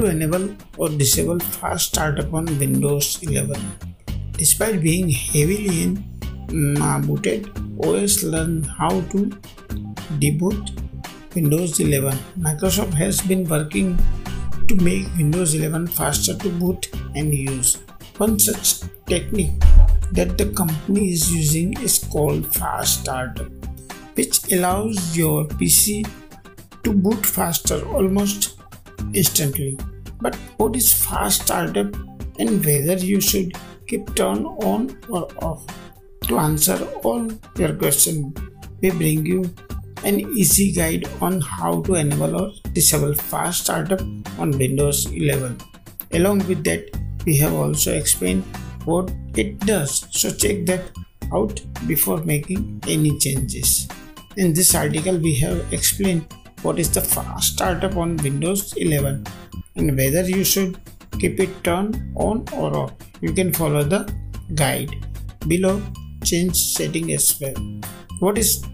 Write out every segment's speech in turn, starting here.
To enable or disable fast startup on Windows 11. Despite being heavily in mm, booted, OS learn how to deboot Windows 11. Microsoft has been working to make Windows 11 faster to boot and use. One such technique that the company is using is called Fast Startup, which allows your PC to boot faster almost instantly. But what is fast startup and whether you should keep turn on or off? To answer all your questions, we bring you an easy guide on how to enable or disable fast startup on Windows 11. Along with that, we have also explained what it does. So check that out before making any changes. In this article, we have explained what is the fast startup on Windows 11 and whether you should keep it turned on or off. You can follow the guide below. Change setting as well. What is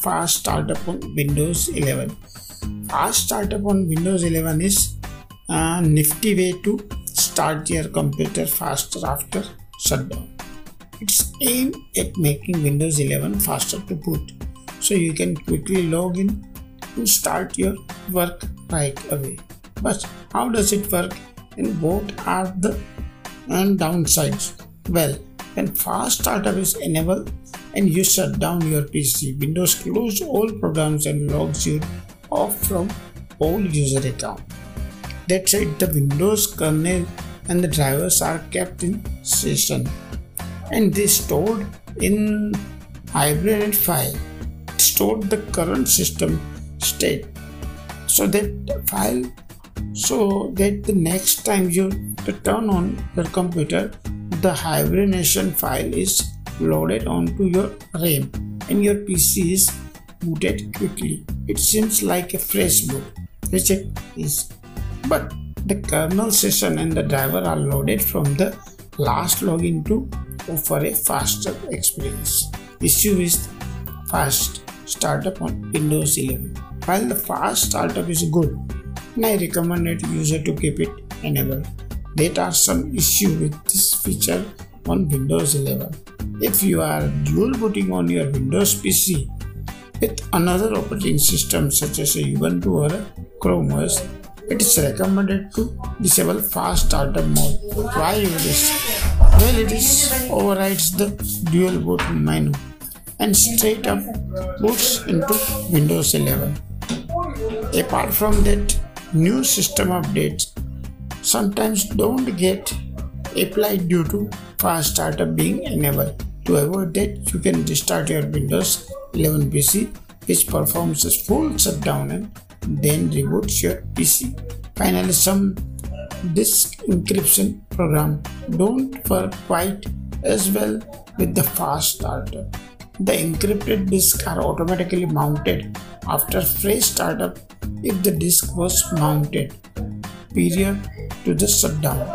fast startup on Windows 11? Fast startup on Windows 11 is a nifty way to start your computer faster after shutdown. It's aimed at making Windows 11 faster to boot so you can quickly log in to start your work right away. But how does it work and what are the and downsides? Well, when fast startup is enabled and you shut down your PC, Windows close all programs and logs you off from all user account. That said, the Windows kernel and the drivers are kept in session and they stored in Hibernate file stored the current system state so that file so that the next time you turn on your computer the hibernation file is loaded onto your RAM and your PC is booted quickly. It seems like a fresh boot, which it is. But the kernel session and the driver are loaded from the last login to offer a faster experience. Issue is fast startup on Windows 11. While the fast startup is good, and I recommend it user to keep it enabled. There are some issue with this feature on Windows 11. If you are dual booting on your Windows PC with another operating system such as Ubuntu or Chrome OS, it is recommended to disable fast startup mode. Why this? Well, it is overrides the dual boot menu and straight up boots into Windows 11. Apart from that, new system updates sometimes don't get applied due to fast startup being enabled. To avoid that, you can restart your Windows 11 PC, which performs a full shutdown and then reboots your PC. Finally, some disk encryption program don't work quite as well with the fast startup. The encrypted disks are automatically mounted after fresh startup if the disk was mounted prior to the shutdown.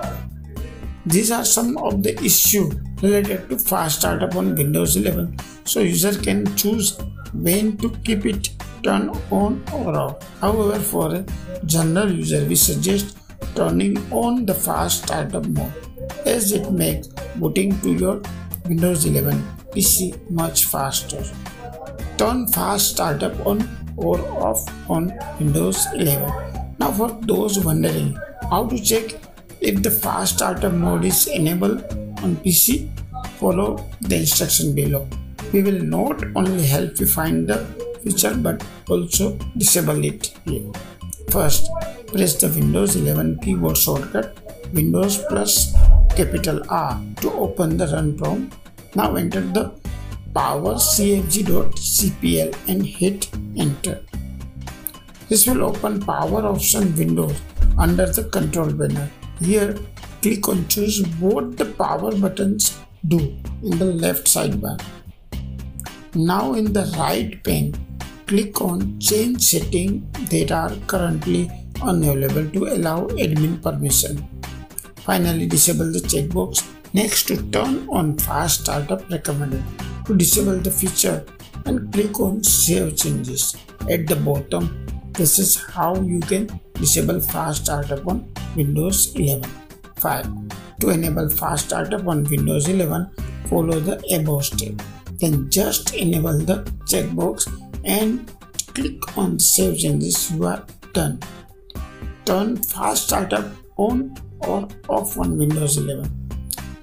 These are some of the issues related to fast startup on Windows 11 so user can choose when to keep it turned on or off. However, for a general user, we suggest turning on the fast startup mode as it makes booting to your Windows 11 PC much faster. Turn fast startup on or off on Windows 11. Now for those wondering how to check if the fast startup mode is enabled on PC, follow the instruction below. We will not only help you find the feature but also disable it here. First, press the Windows 11 keyboard shortcut Windows plus capital R to open the run prompt now enter the power cfg.cpl and hit enter. This will open power option window under the control panel. Here, click on choose what the power buttons do in the left sidebar. Now in the right pane, click on change setting that are currently unavailable to allow admin permission. Finally, disable the checkbox next to turn on fast startup recommended. To disable the feature and click on save changes at the bottom. This is how you can disable fast startup on Windows 11. 5. To enable fast startup on Windows 11, follow the above step. Then just enable the checkbox and click on save changes you are done. Turn fast startup on or off on Windows 11.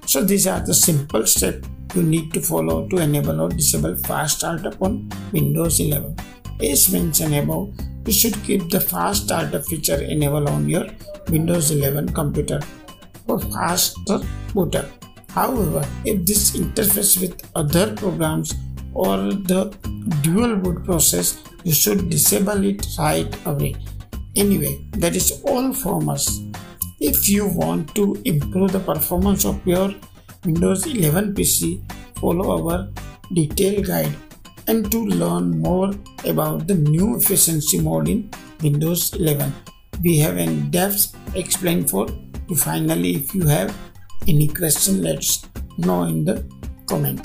So these are the simple steps you need to follow to enable or disable fast startup on Windows 11. As mentioned above, you should keep the fast startup feature enabled on your Windows 11 computer for faster boot up. However, if this interfaces with other programs or the dual boot process, you should disable it right away. Anyway, that is all from us. If you want to improve the performance of your Windows 11 PC, follow our detailed guide and to learn more about the new efficiency mode in Windows 11. We have in depth explained for to finally if you have any question let's know in the comment.